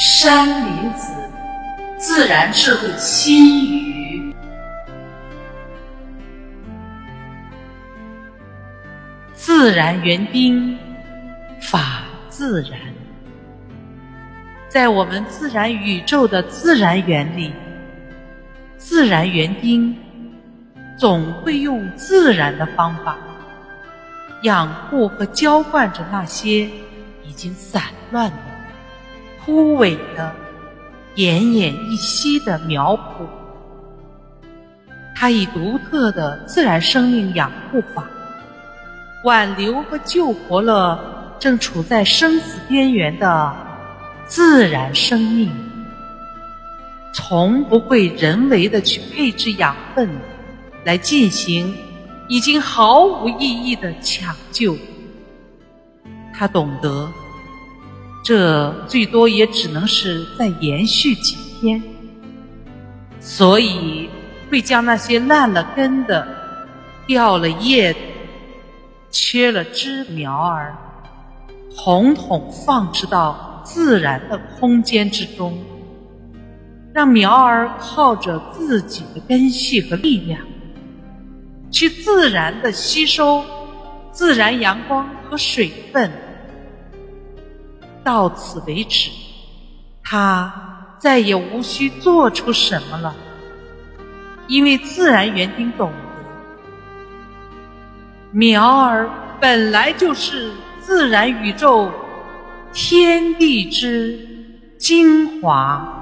山林子，自然智慧心语。自然园丁，法自然。在我们自然宇宙的自然原理，自然园丁总会用自然的方法养护和浇灌着那些已经散乱的、枯萎的、奄奄一息的苗圃。他以独特的自然生命养护法，挽留和救活了正处在生死边缘的自然生命，从不会人为的去配置养分来进行已经毫无意义的抢救。他懂得，这最多也只能是再延续几天，所以会将那些烂了根的、掉了叶的、缺了枝苗儿，统统放置到自然的空间之中，让苗儿靠着自己的根系和力量，去自然的吸收自然阳光和水分。到此为止，他再也无需做出什么了，因为自然园丁懂得，苗儿本来就是自然宇宙天地之精华。